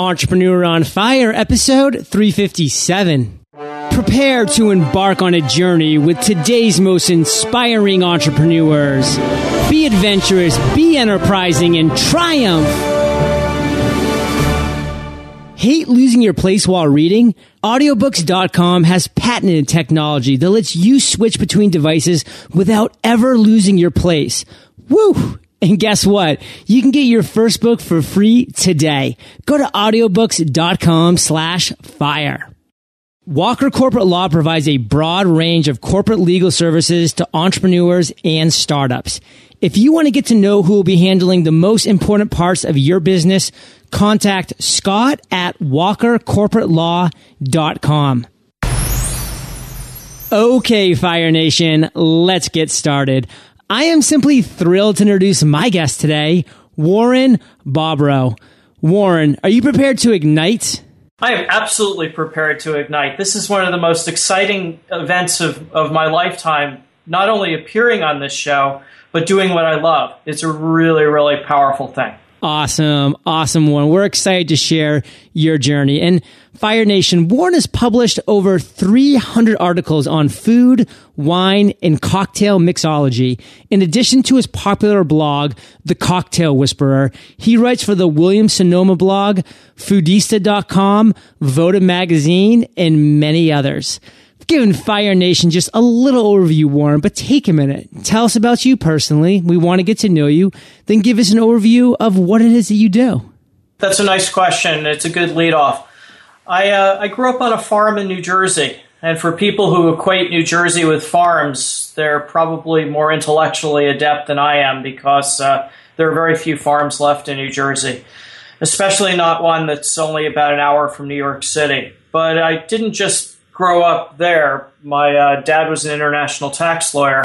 Entrepreneur on Fire, episode 357. Prepare to embark on a journey with today's most inspiring entrepreneurs. Be adventurous, be enterprising, and triumph. Hate losing your place while reading? Audiobooks.com has patented technology that lets you switch between devices without ever losing your place. Woo! And guess what? You can get your first book for free today. Go to audiobooks.com slash fire. Walker Corporate Law provides a broad range of corporate legal services to entrepreneurs and startups. If you want to get to know who will be handling the most important parts of your business, contact Scott at walkercorporatelaw.com. Okay, Fire Nation, let's get started. I am simply thrilled to introduce my guest today, Warren Bobrow. Warren, are you prepared to ignite? I am absolutely prepared to ignite. This is one of the most exciting events of, of my lifetime, not only appearing on this show, but doing what I love. It's a really, really powerful thing. Awesome. Awesome, one. We're excited to share your journey. And Fire Nation, Warren has published over 300 articles on food, wine, and cocktail mixology. In addition to his popular blog, The Cocktail Whisperer, he writes for the Williams Sonoma blog, Foodista.com, Voda Magazine, and many others given Fire Nation just a little overview, Warren, but take a minute. Tell us about you personally. We want to get to know you. Then give us an overview of what it is that you do. That's a nice question. It's a good lead off. I, uh, I grew up on a farm in New Jersey. And for people who equate New Jersey with farms, they're probably more intellectually adept than I am because uh, there are very few farms left in New Jersey, especially not one that's only about an hour from New York City. But I didn't just grow up there. My uh, dad was an international tax lawyer,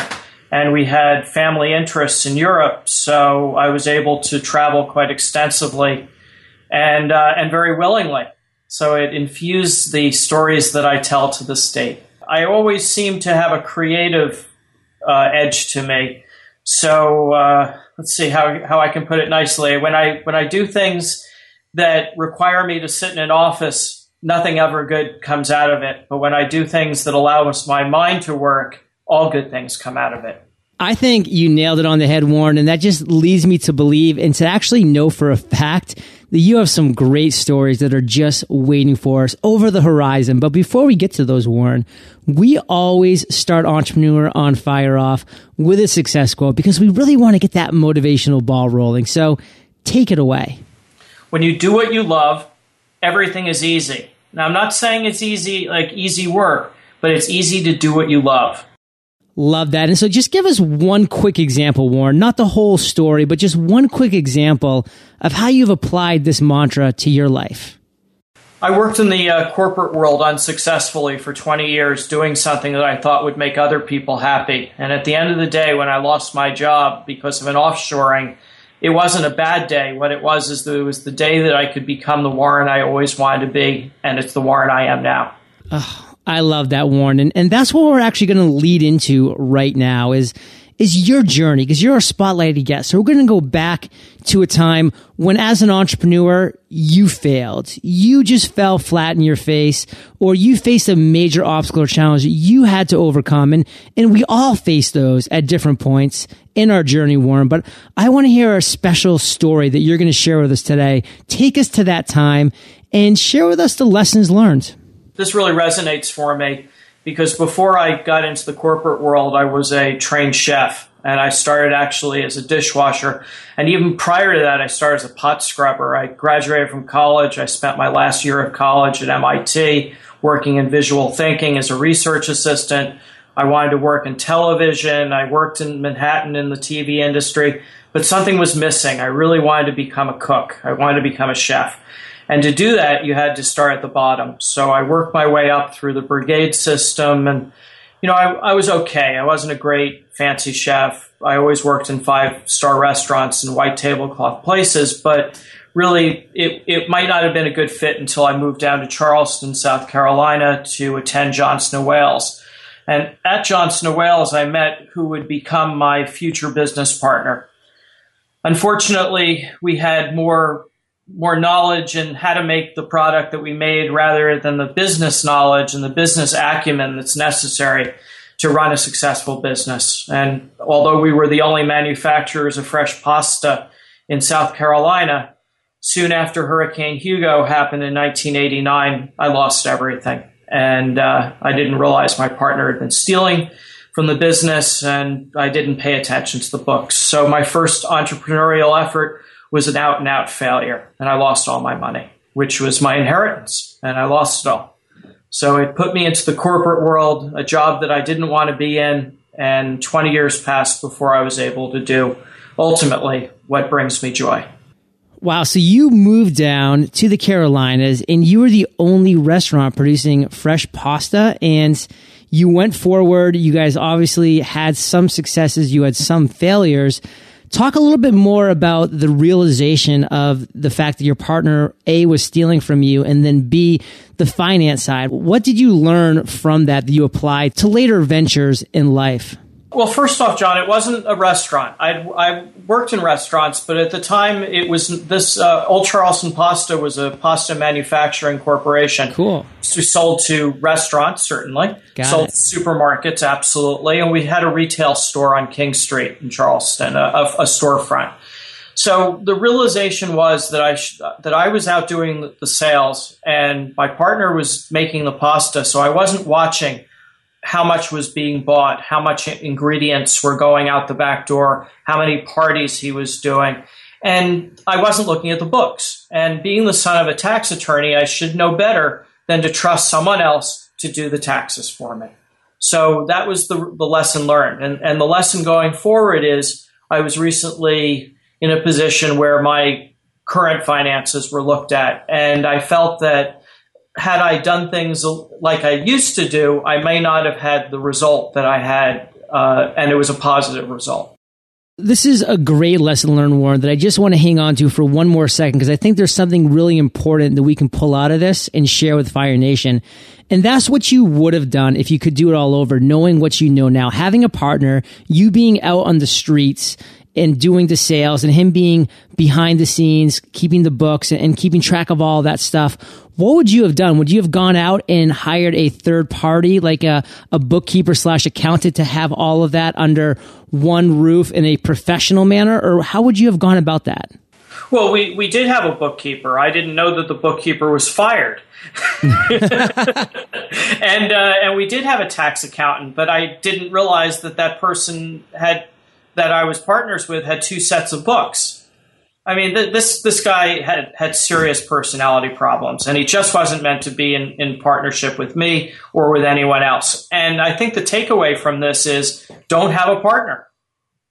and we had family interests in Europe, so I was able to travel quite extensively and uh, and very willingly. So it infused the stories that I tell to the state. I always seem to have a creative uh, edge to me. So uh, let's see how how I can put it nicely. When I when I do things that require me to sit in an office nothing ever good comes out of it. But when I do things that allow my mind to work, all good things come out of it. I think you nailed it on the head, Warren, and that just leads me to believe and to actually know for a fact that you have some great stories that are just waiting for us over the horizon. But before we get to those, Warren, we always start Entrepreneur on Fire off with a success quote because we really want to get that motivational ball rolling. So take it away. When you do what you love, everything is easy. Now, I'm not saying it's easy, like easy work, but it's easy to do what you love. Love that. And so just give us one quick example, Warren, not the whole story, but just one quick example of how you've applied this mantra to your life. I worked in the uh, corporate world unsuccessfully for 20 years doing something that I thought would make other people happy. And at the end of the day, when I lost my job because of an offshoring, it wasn't a bad day. What it was is that it was the day that I could become the Warren I always wanted to be, and it's the Warren I am now. I love that, Warren, and, and that's what we're actually going to lead into right now. Is is your journey because you're a spotlighted guest. So we're going to go back to a time when as an entrepreneur, you failed. You just fell flat in your face or you faced a major obstacle or challenge you had to overcome. And, and we all face those at different points in our journey, Warren. But I want to hear a special story that you're going to share with us today. Take us to that time and share with us the lessons learned. This really resonates for me because before I got into the corporate world, I was a trained chef and I started actually as a dishwasher. And even prior to that, I started as a pot scrubber. I graduated from college. I spent my last year of college at MIT working in visual thinking as a research assistant. I wanted to work in television. I worked in Manhattan in the TV industry, but something was missing. I really wanted to become a cook. I wanted to become a chef. And to do that, you had to start at the bottom. So I worked my way up through the brigade system and you know, I, I was okay. I wasn't a great fancy chef. I always worked in five star restaurants and white tablecloth places, but really it, it might not have been a good fit until I moved down to Charleston, South Carolina to attend Johnson & Wales. And at Johnson & Wales, I met who would become my future business partner. Unfortunately, we had more more knowledge in how to make the product that we made rather than the business knowledge and the business acumen that's necessary to run a successful business. And although we were the only manufacturers of fresh pasta in South Carolina, soon after Hurricane Hugo happened in 1989, I lost everything. And uh, I didn't realize my partner had been stealing from the business, and I didn't pay attention to the books. So my first entrepreneurial effort was an out and out failure, and I lost all my money, which was my inheritance, and I lost it all. So it put me into the corporate world, a job that I didn't want to be in, and 20 years passed before I was able to do ultimately what brings me joy. Wow. So you moved down to the Carolinas and you were the only restaurant producing fresh pasta and you went forward. You guys obviously had some successes. You had some failures. Talk a little bit more about the realization of the fact that your partner A was stealing from you and then B, the finance side. What did you learn from that that you applied to later ventures in life? Well, first off, John, it wasn't a restaurant. i I worked in restaurants, but at the time, it was this uh, Old Charleston Pasta was a pasta manufacturing corporation. Cool. So we sold to restaurants, certainly. Got sold it. to supermarkets, absolutely, and we had a retail store on King Street in Charleston, a, a, a storefront. So the realization was that I sh- that I was out doing the sales, and my partner was making the pasta, so I wasn't watching how much was being bought, how much ingredients were going out the back door, how many parties he was doing. And I wasn't looking at the books. And being the son of a tax attorney, I should know better than to trust someone else to do the taxes for me. So that was the, the lesson learned. And, and the lesson going forward is I was recently in a position where my current finances were looked at. And I felt that had I done things like I used to do, I may not have had the result that I had, uh, and it was a positive result. This is a great lesson learned, Warren, that I just want to hang on to for one more second because I think there's something really important that we can pull out of this and share with Fire Nation. And that's what you would have done if you could do it all over, knowing what you know now, having a partner, you being out on the streets and doing the sales and him being behind the scenes, keeping the books and keeping track of all that stuff. What would you have done? Would you have gone out and hired a third party, like a, a bookkeeper slash accountant to have all of that under one roof in a professional manner? Or how would you have gone about that? Well, we, we did have a bookkeeper. I didn't know that the bookkeeper was fired. and uh, and we did have a tax accountant, but I didn't realize that that person had that I was partners with had two sets of books. I mean, th- this this guy had had serious personality problems, and he just wasn't meant to be in, in partnership with me or with anyone else. And I think the takeaway from this is: don't have a partner.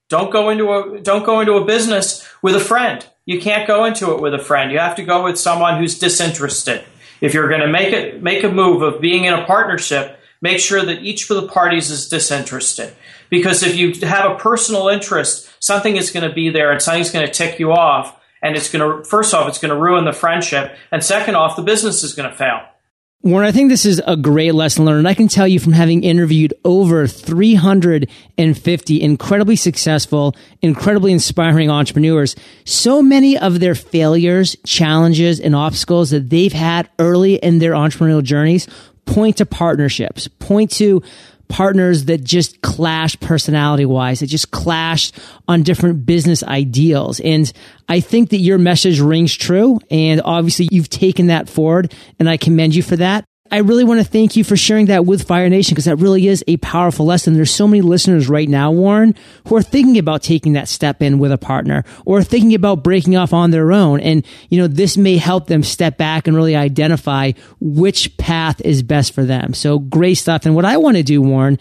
Don't go into a don't go into a business with a friend. You can't go into it with a friend. You have to go with someone who's disinterested. If you're going to make it make a move of being in a partnership, make sure that each of the parties is disinterested. Because if you have a personal interest, something is going to be there and something's going to tick you off. And it's going to, first off, it's going to ruin the friendship. And second off, the business is going to fail. Warren, I think this is a great lesson learned. I can tell you from having interviewed over 350 incredibly successful, incredibly inspiring entrepreneurs, so many of their failures, challenges, and obstacles that they've had early in their entrepreneurial journeys point to partnerships, point to partners that just clashed personality wise, that just clashed on different business ideals. And I think that your message rings true. And obviously you've taken that forward and I commend you for that. I really want to thank you for sharing that with Fire Nation because that really is a powerful lesson. There's so many listeners right now, Warren, who are thinking about taking that step in with a partner or thinking about breaking off on their own. And, you know, this may help them step back and really identify which path is best for them. So great stuff. And what I want to do, Warren,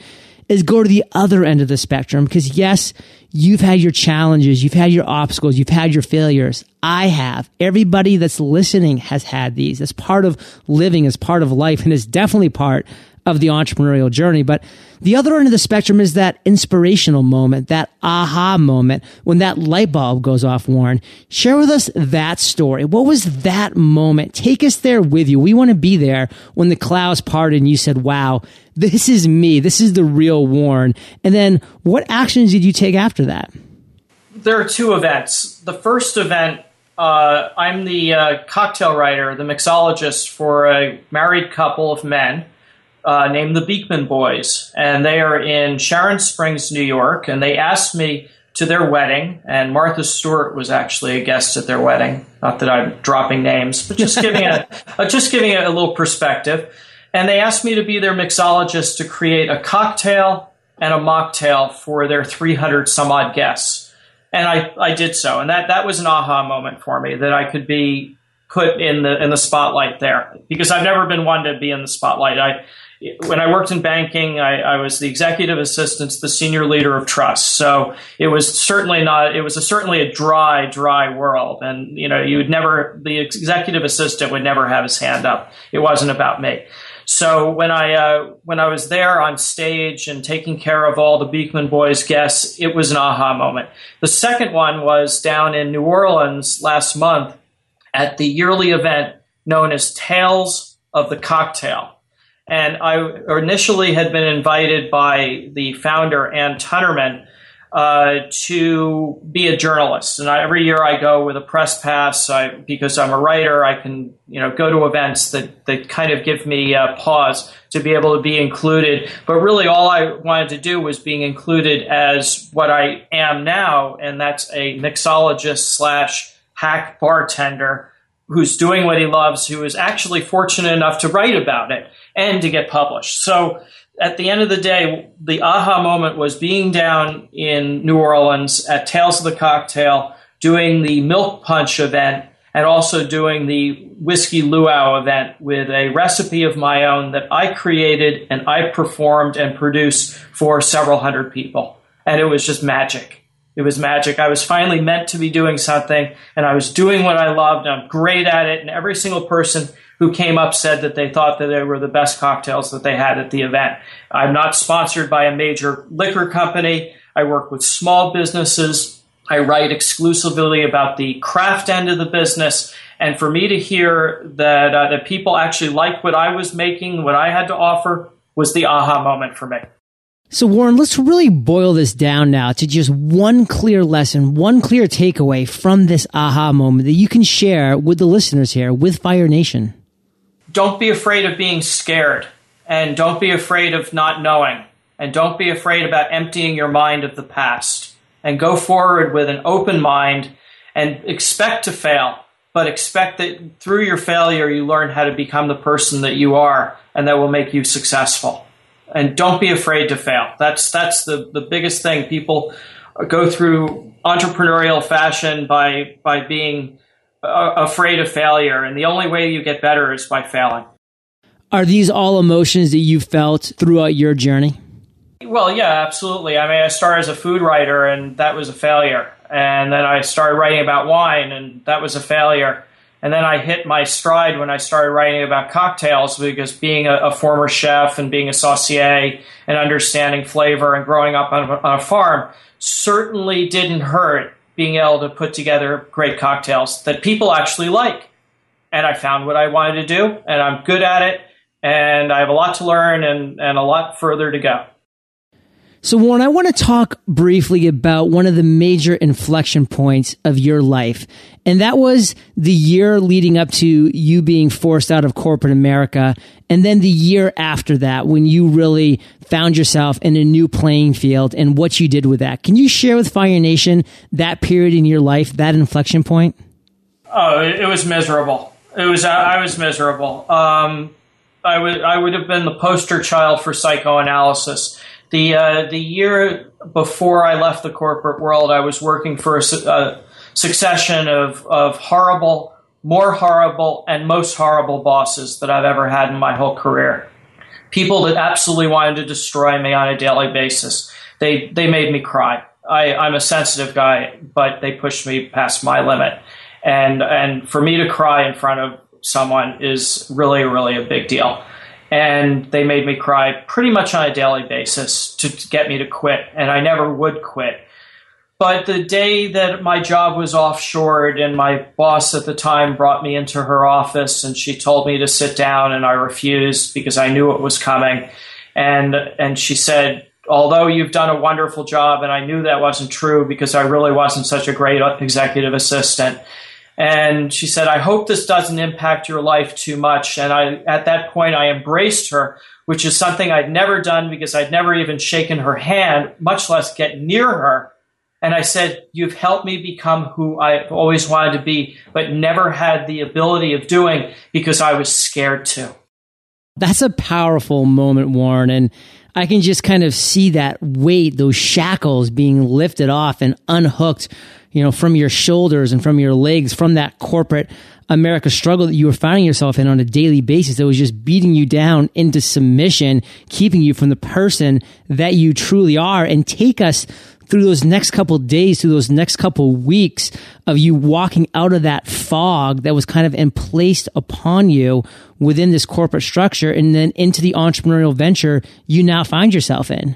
is go to the other end of the spectrum because yes, you've had your challenges, you've had your obstacles, you've had your failures. I have. Everybody that's listening has had these. It's part of living, as part of life, and it's definitely part of the entrepreneurial journey. But the other end of the spectrum is that inspirational moment, that aha moment when that light bulb goes off, Warren. Share with us that story. What was that moment? Take us there with you. We want to be there when the clouds parted and you said, wow, this is me. This is the real Warren. And then what actions did you take after that? There are two events. The first event uh, I'm the uh, cocktail writer, the mixologist for a married couple of men uh, named the Beekman Boys, and they are in Sharon Springs, New York, and they asked me to their wedding, and Martha Stewart was actually a guest at their wedding. Not that I'm dropping names, but just giving a, a just giving a, a little perspective. And they asked me to be their mixologist to create a cocktail and a mocktail for their 300 some odd guests. And I, I did so, and that that was an aha moment for me that I could be put in the in the spotlight there because I've never been one to be in the spotlight. I when I worked in banking, I, I, was the executive assistant the senior leader of trust. So it was certainly not. It was a, certainly a dry, dry world, and you know, you would never. The executive assistant would never have his hand up. It wasn't about me. So when I uh, when I was there on stage and taking care of all the Beekman Boys guests, it was an aha moment. The second one was down in New Orleans last month at the yearly event known as Tales of the Cocktail. And I initially had been invited by the founder, Ann Tuennerman, uh, to be a journalist. And I, every year I go with a press pass I, because I'm a writer. I can, you know, go to events that, that kind of give me a pause to be able to be included. But really, all I wanted to do was being included as what I am now, and that's a mixologist slash hack bartender who's doing what he loves, who is actually fortunate enough to write about it and to get published. So at the end of the day, the aha moment was being down in New Orleans at Tales of the Cocktail, doing the Milk Punch event, and also doing the Whiskey Luau event with a recipe of my own that I created and I performed and produced for several hundred people. And it was just magic. It was magic. I was finally meant to be doing something, and I was doing what I loved. I'm great at it, and every single person who came up said that they thought that they were the best cocktails that they had at the event. I'm not sponsored by a major liquor company. I work with small businesses. I write exclusively about the craft end of the business. And for me to hear that, uh, that people actually liked what I was making, what I had to offer, was the aha moment for me. So, Warren, let's really boil this down now to just one clear lesson, one clear takeaway from this aha moment that you can share with the listeners here with Fire Nation. Don't be afraid of being scared, and don't be afraid of not knowing, and don't be afraid about emptying your mind of the past. And go forward with an open mind and expect to fail, but expect that through your failure, you learn how to become the person that you are, and that will make you successful and don't be afraid to fail. That's that's the the biggest thing. People go through entrepreneurial fashion by by being uh, afraid of failure, and the only way you get better is by failing. Are these all emotions that you felt throughout your journey? Well, yeah, absolutely. I mean, I started as a food writer, and that was a failure. And then I started writing about wine, and that was a failure. And then I hit my stride when I started writing about cocktails because being a, a former chef and being a saucier and understanding flavor and growing up on on a farm certainly didn't hurt being able to put together great cocktails that people actually like. And I found what I wanted to do, and I'm good at it, and I have a lot to learn and, and a lot further to go. So, Warren, I want to talk briefly about one of the major inflection points of your life. And that was the year leading up to you being forced out of corporate America. And then the year after that, when you really found yourself in a new playing field and what you did with that. Can you share with Fire Nation that period in your life, that inflection point? Oh, it was miserable. It was, I was miserable. Um, I would, I would have been the poster child for psychoanalysis the uh, the year before I left the corporate world, I was working for a, a succession of of horrible, more horrible, and most horrible bosses that I've ever had in my whole career. People that absolutely wanted to destroy me on a daily basis. They they made me cry. I, I'm a sensitive guy, but they pushed me past my limit. And and for me to cry in front of someone is really really a big deal and they made me cry pretty much on a daily basis to, to get me to quit, and I never would quit. But the day that my job was offshored and my boss at the time brought me into her office and she told me to sit down and I refused because I knew it was coming. And and she said, "Although you've done a wonderful job and I knew that wasn't true because I really wasn't such a great executive assistant, And she said, I hope this doesn't impact your life too much. And I, at that point, I embraced her, which is something I'd never done because I'd never even shaken her hand, much less get near her. And I said, You've helped me become who I've always wanted to be, but never had the ability of doing because I was scared to. That's a powerful moment, Warren. And I can just kind of see that weight, those shackles being lifted off and unhooked, you know, from your shoulders and from your legs, from that corporate America struggle that you were finding yourself in on a daily basis that was just beating you down into submission, keeping you from the person that you truly are and take us through those next couple days, through those next couple weeks of you walking out of that fog that was kind of emplaced upon you within this corporate structure and then into the entrepreneurial venture you now find yourself in?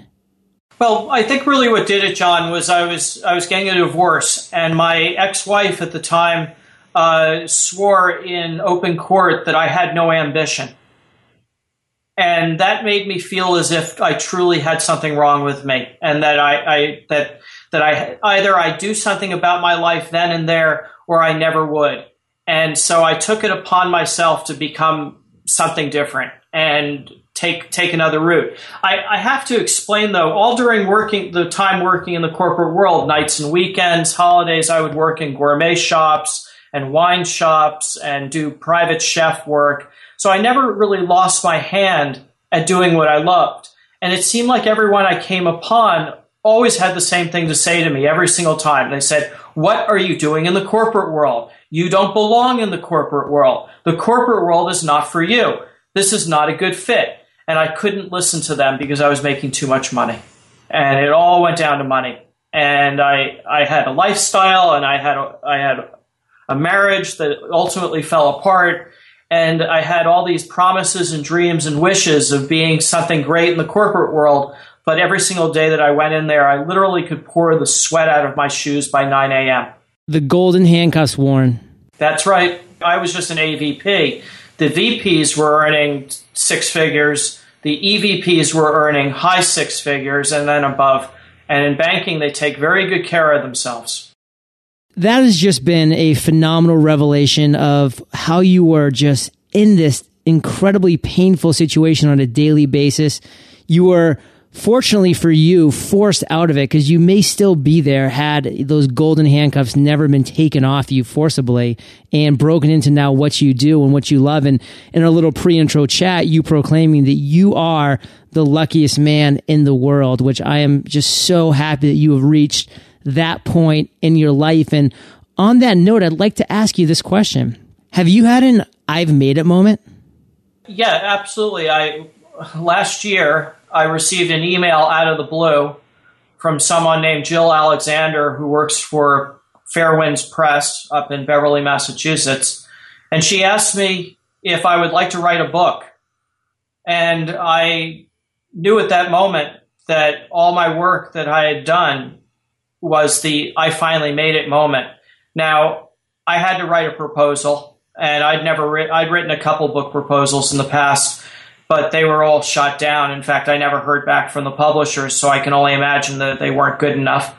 Well, I think really what did it, John, was I was I was getting a divorce, and my ex-wife at the time uh, swore in open court that I had no ambition, and that made me feel as if I truly had something wrong with me, and that I, I that that I either I do something about my life then and there, or I never would. And so I took it upon myself to become something different and take take another route. I, I, have to explain though, all during working the time working in the corporate world, nights and weekends, holidays, I would work in gourmet shops and wine shops and do private chef work. So I never really lost my hand at doing what I loved. And it seemed like everyone I came upon always had the same thing to say to me every single time. They said, What are you doing in the corporate world? You don't belong in the corporate world. The corporate world is not for you. This is not a good fit. And I couldn't listen to them because I was making too much money. And it all went down to money. And I, I had a lifestyle and I had a, I had a marriage that ultimately fell apart. And I had all these promises and dreams and wishes of being something great in the corporate world. But every single day that I went in there, I literally could pour the sweat out of my shoes by 9 a.m. The golden handcuffs, Warren. That's right. I was just an AVP. The VPs were earning six figures. The EVPs were earning high six figures and then above. And in banking, they take very good care of themselves. That has just been a phenomenal revelation of how you were just in this incredibly painful situation on a daily basis. You were fortunately for you, forced out of it because you may still be there had those golden handcuffs never been taken off you forcibly and broken into now what you do and what you love. And in a little pre intro chat, you proclaiming that you are the luckiest man in the world, which I am just so happy that you have reached that point in your life. And on that note, I'd like to ask you this question Have you had an I've made it moment? Yeah, absolutely. I last year I received an email out of the blue from someone named Jill Alexander who works for Fairwinds Press up in Beverly, Massachusetts. And she asked me if I would like to write a book. And I knew at that moment that all my work that I had done was the I finally made it moment. Now, I had to write a proposal, and I'd never written, I'd written a couple book proposals in the past but they were all shot down. In fact, I never heard back from the publishers, so I can only imagine that they weren't good enough.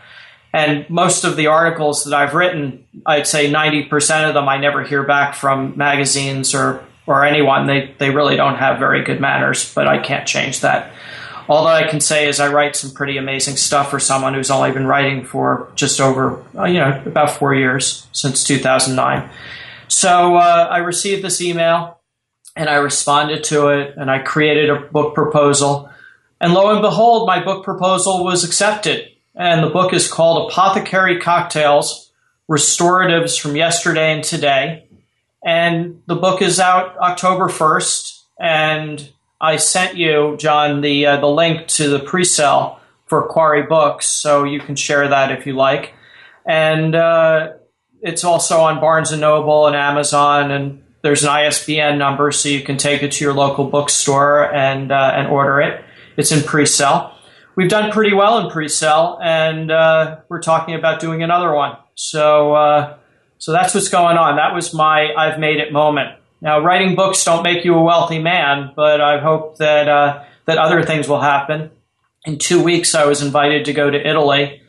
And most of the articles that I've written, I'd say 90% of them I never hear back from magazines or, or anyone. They, they really don't have very good manners, but I can't change that. All that I can say is I write some pretty amazing stuff for someone who's only been writing for just over, uh, you know, about four years since 2009. So uh, I received this email and I responded to it and I created a book proposal. And lo and behold, my book proposal was accepted. And the book is called Apothecary Cocktails Restoratives from Yesterday and Today. And the book is out October 1st. And I sent you, John, the, uh, the link to the pre sale for Quarry Books, so you can share that if you like. And uh, it's also on Barnes and Noble and Amazon and there's an ISBN number, so you can take it to your local bookstore and uh, and order it. It's in pre-sale. We've done pretty well in pre-sale, and uh, we're talking about doing another one. So uh, so that's what's going on. That was my I've made it moment. Now, writing books don't make you a wealthy man, but I hope that uh, that other things will happen. In two weeks, I was invited to go to Italy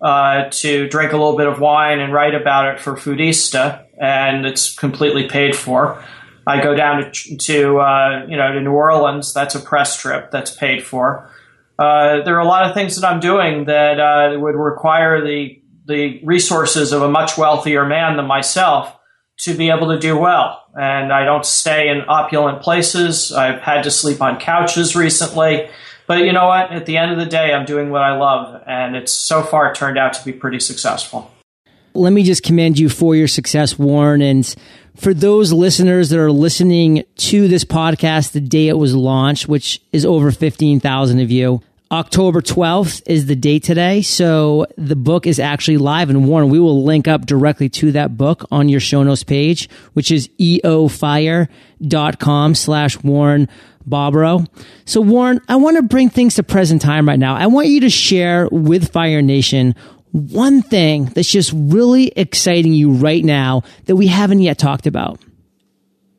uh, to drink a little bit of wine and write about it for Foodista. And it's completely paid for. I go down to, to uh, you know to New Orleans. That's a press trip that's paid for. Uh, there are a lot of things that I'm doing that uh, would require the the resources of a much wealthier man than myself to be able to do well. And I don't stay in opulent places. I've had to sleep on couches recently. But you know what? At the end of the day, I'm doing what I love, and it's so far turned out to be pretty successful. Let me just commend you for your success, Warren. And for those listeners that are listening to this podcast the day it was launched, which is over 15,000 of you, October 12th is the date today. So the book is actually live and Warren, we will link up directly to that book on your show notes page, which is eofire.com slash Warren Bobrow. So Warren, I want to bring things to present time right now. I want you to share with Fire Nation one thing that's just really exciting you right now that we haven't yet talked about.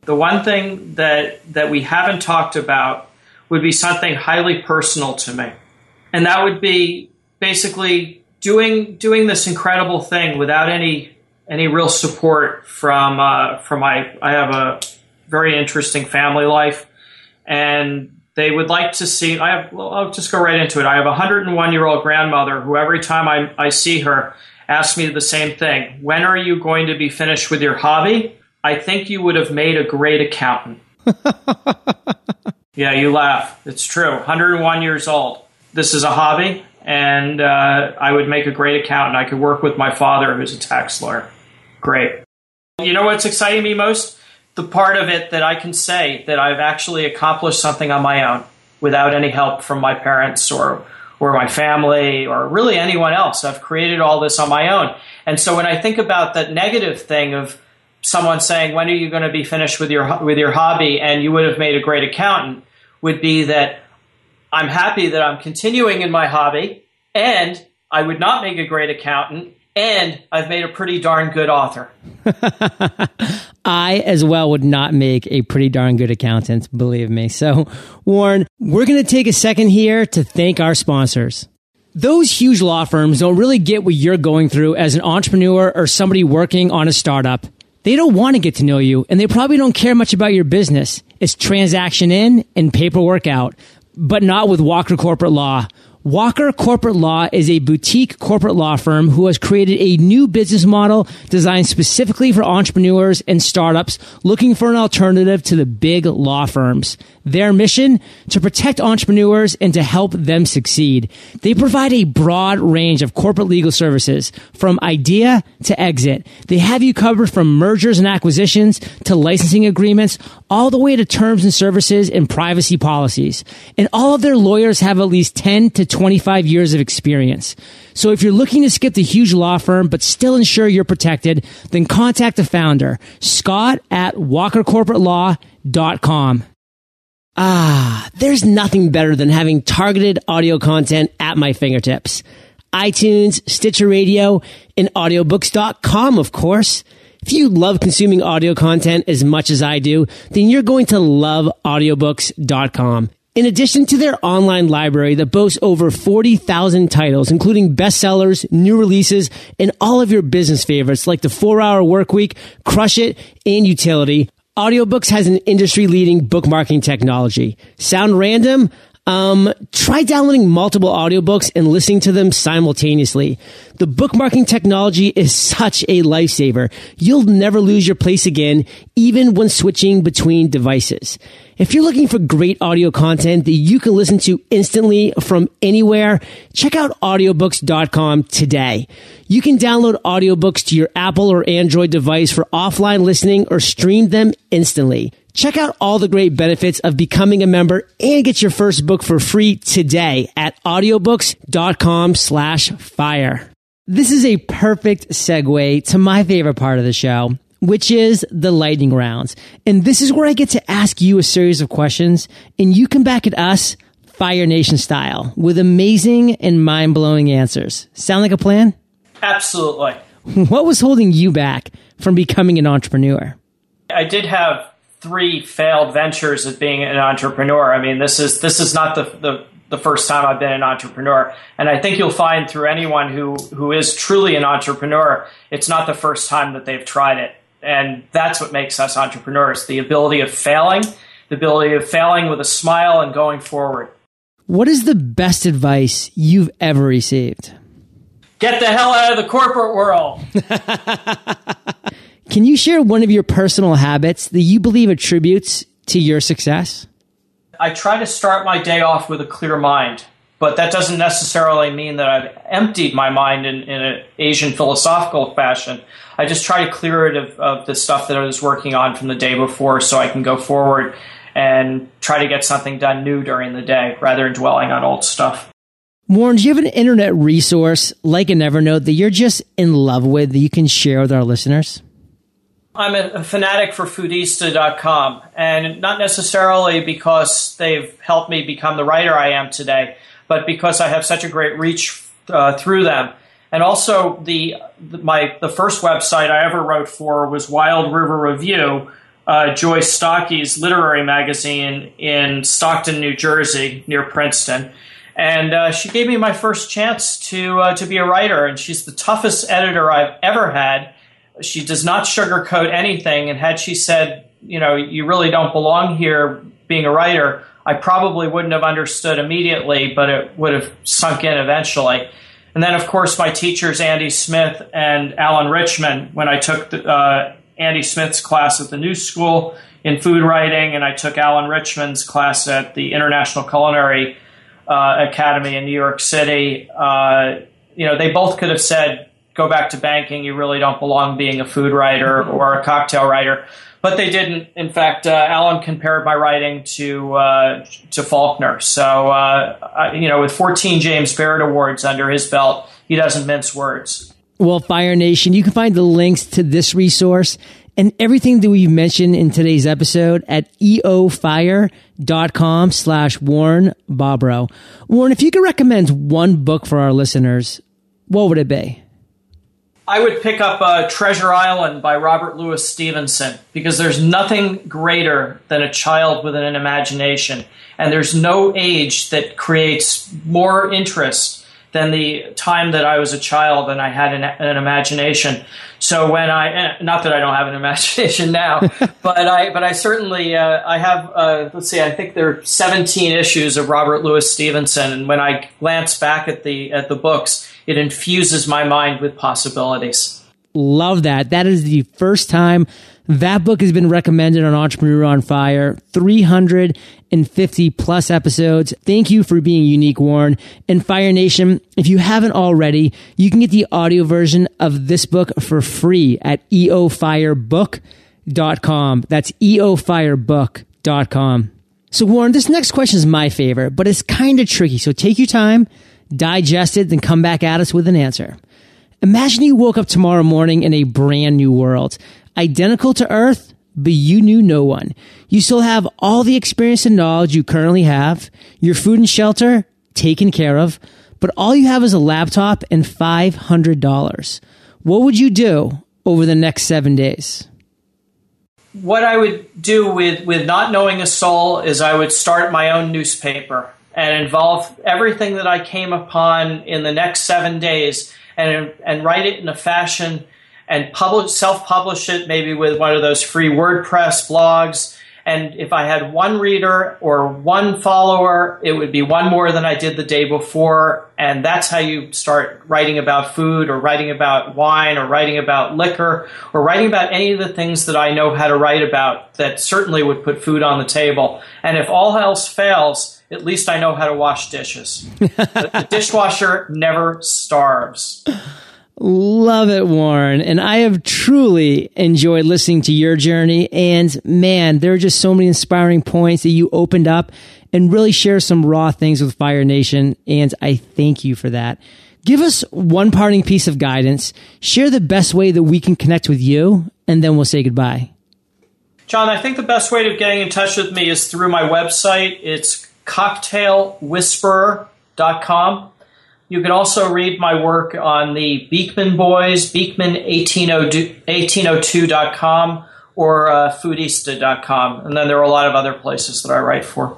The one thing that that we haven't talked about would be something highly personal to me. And that would be basically doing doing this incredible thing without any any real support from uh, from my I have a very interesting family life and they would like to see I have well, I'll just go right into it. I have a 101 year old grandmother who every time I, I see her asks me the same thing. When are you going to be finished with your hobby? I think you would have made a great accountant. Yeah, you laugh. It's true. 101 years old. This is a hobby, and uh, I would make a great accountant. I could work with my father, who's a tax lawyer. Great. You know what's exciting me most? The part of it that I can say that I've actually accomplished something on my own without any help from my parents or or my family or really anyone else. I've created all this on my own. And so when I think about that negative thing of someone saying, "When are you going to be finished with your with your hobby?" and you would have made a great accountant, would be that I'm happy that I'm continuing in my hobby, and I would not make a great accountant, and I've made a pretty darn good author. I, as well, would not make a pretty darn good accountant, believe me. So, Warren, we're going to take a second here to thank our sponsors. Those huge law firms don't really get what you're going through as an entrepreneur or somebody working on a startup. They don't want to get to know you, and they probably don't care much about your business. It's transaction in and paperwork out, but not with Walker Corporate Law. Walker Corporate Law is a boutique corporate law firm who has created a new business model designed specifically for entrepreneurs and startups looking for an alternative to the big law firms. Their mission? To protect entrepreneurs and to help them succeed. They provide a broad range of corporate legal services from idea to exit. They have you covered from mergers and acquisitions to licensing agreements all the way to terms and services and privacy policies. And all of their lawyers have at least 10 to 25 years of experience. So if you're looking to skip the huge law firm but still ensure you're protected, then contact the founder, Scott at walkercorporatelaw.com. Ah, there's nothing better than having targeted audio content at my fingertips. iTunes, Stitcher Radio, and audiobooks.com, of course. If you love consuming audio content as much as I do, then you're going to love audiobooks.com. In addition to their online library that boasts over 40,000 titles, including bestsellers, new releases, and all of your business favorites like the 4 Hour Work Week, Crush It, and Youtility, Audiobooks has an industry leading bookmarking technology. Sound random? Um, try downloading multiple audiobooks and listening to them simultaneously. The bookmarking technology is such a lifesaver. You'll never lose your place again, even when switching between devices. If you're looking for great audio content that you can listen to instantly from anywhere, check out audiobooks.com today. You can download audiobooks to your Apple or Android device for offline listening or stream them instantly. Check out all the great benefits of becoming a member and get your first book for free today at audiobooks.com slash fire. This is a perfect segue to my favorite part of the show, which is the lightning rounds. And this is where I get to ask you a series of questions and you come back at us Fire Nation style with amazing and mind blowing answers. Sound like a plan? Absolutely. What was holding you back from becoming an entrepreneur? I did have three failed ventures at being an entrepreneur. I mean, this is this is not the, the the first time I've been an entrepreneur, and I think you'll find through anyone who who is truly an entrepreneur, it's not the first time that they've tried it. And that's what makes us entrepreneurs the ability of failing, the ability of failing with a smile and going forward. What is the best advice you've ever received? Get the hell out of the corporate world. Can you share one of your personal habits that you believe attributes to your success? I try to start my day off with a clear mind, but that doesn't necessarily mean that I've emptied my mind in, in an Asian philosophical fashion. I just try to clear it of, of the stuff that I was working on from the day before so I can go forward and try to get something done new during the day rather than dwelling on old stuff. Warren, do you have an internet resource like an Evernote that you're just in love with that you can share with our listeners? I'm a, fanatic for Foodista.com, and not necessarily because they've helped me become the writer I am today, but because I have such a great reach uh, through them. And also, the my the first website I ever wrote for was Wild River Review, uh, Joyce Stockey's literary magazine in Stockton, New Jersey, near Princeton. And uh, she gave me my first chance to uh, to be a writer, and she's the toughest editor I've ever had she does not sugarcoat anything. And had she said, you know, you really don't belong here being a writer, I probably wouldn't have understood immediately, but it would have sunk in eventually. And then, of course, my teachers, Andy Smith and Alan Richman, when I took the, uh, Andy Smith's class at the New School in food writing, and I took Alan Richman's class at the International Culinary uh, Academy in New York City. Uh, you know, they both could have said, go back to banking, you really don't belong being a food writer or a cocktail writer. But they didn't. In fact, uh, Alan compared my writing to uh, to Faulkner. So uh, I, you know, with 14 James Beard Awards under his belt, he doesn't mince words. Well, Fire Nation, you can find the links to this resource and everything that we've mentioned in today's episode at eofire.com slash Warren Bobrow. Warren, if you could recommend one book for our listeners, what would it be? I would pick up uh, Treasure Island by Robert Louis Stevenson because there's nothing greater than a child with an imagination. And there's no age that creates more interest than the time that I was a child and I had an, an imagination. So when I, eh, not that I don't have an imagination now, but I, but I certainly, uh, I have, uh, let's see, I think there are 17 issues of Robert Louis Stevenson. And when I glance back at the, at the books, it infuses my mind with possibilities. Love that. That is the first time that book has been recommended on Entrepreneur on Fire. 350 plus episodes. Thank you for being unique, Warren. And Fire Nation, if you haven't already, you can get the audio version of this book for free at eofirebook.com. That's eofirebook.com. So Warren, this next question is my favorite, but it's kind of tricky. So take your time digest it, then come back at us with an answer. Imagine you woke up tomorrow morning in a brand new world, identical to Earth, but you knew no one. You still have all the experience and knowledge you currently have, your food and shelter taken care of, but all you have is a laptop and $500. What would you do over the next seven days? What I would do with, with not knowing a soul is I would start my own newspaper and involve everything that I came upon in the next seven days and, and write it in a fashion and publish, self-publish it maybe with one of those free WordPress blogs. And if I had one reader or one follower, it would be one more than I did the day before. And that's how you start writing about food or writing about wine or writing about liquor or writing about any of the things that I know how to write about that certainly would put food on the table. And if all else fails, at least I know how to wash dishes. the, the dishwasher never starves. Love it, Warren. And I have truly enjoyed listening to your journey. And man, there are just so many inspiring points that you opened up and really share some raw things with Fire Nation. And I thank you for that. Give us one parting piece of guidance. Share the best way that we can connect with you, and then we'll say goodbye. John, I think the best way of getting in touch with me is through my website. It's cocktailwhisperer.com. You can also read my work on the Beekman Boys, beekman1802.com, or uh, foodista.com. And then there are a lot of other places that I write for.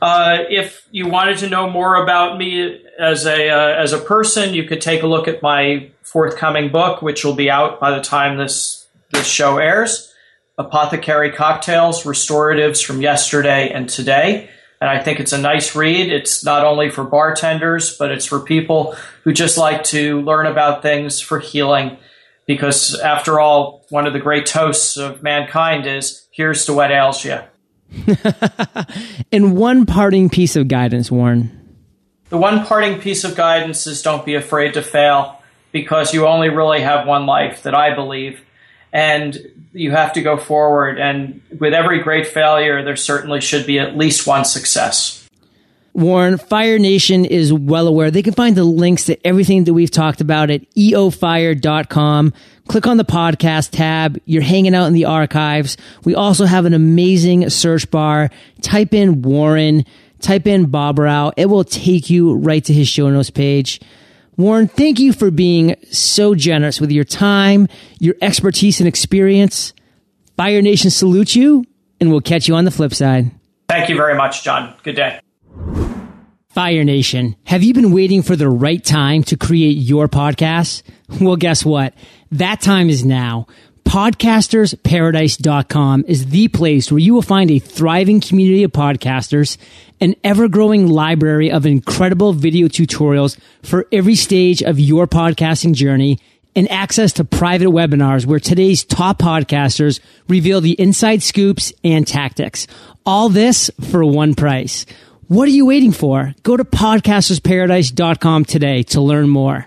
Uh, if you wanted to know more about me as a uh, as a person, you could take a look at my forthcoming book, which will be out by the time this this show airs. Apothecary Cocktails, Restoratives from Yesterday and Today. And I think it's a nice read. It's not only for bartenders, but it's for people who just like to learn about things for healing. Because after all, one of the great toasts of mankind is here's to what ails you. and one parting piece of guidance, Warren. The one parting piece of guidance is don't be afraid to fail because you only really have one life that I believe. And you have to go forward. And with every great failure, there certainly should be at least one success. Warren, Fire Nation is well aware. They can find the links to everything that we've talked about at eofire.com. Click on the podcast tab. You're hanging out in the archives. We also have an amazing search bar. Type in Warren, type in Bobrow. It will take you right to his show notes page. Warren, thank you for being so generous with your time, your expertise and experience. Fire Nation salutes you, and we'll catch you on the flip side. Thank you very much, John. Good day. Fire Nation, have you been waiting for the right time to create your podcast? Well, guess what? That time is now. Podcastersparadise.com is the place where you will find a thriving community of podcasters, an ever growing library of incredible video tutorials for every stage of your podcasting journey, and access to private webinars where today's top podcasters reveal the inside scoops and tactics. All this for one price. What are you waiting for? Go to podcastersparadise.com today to learn more.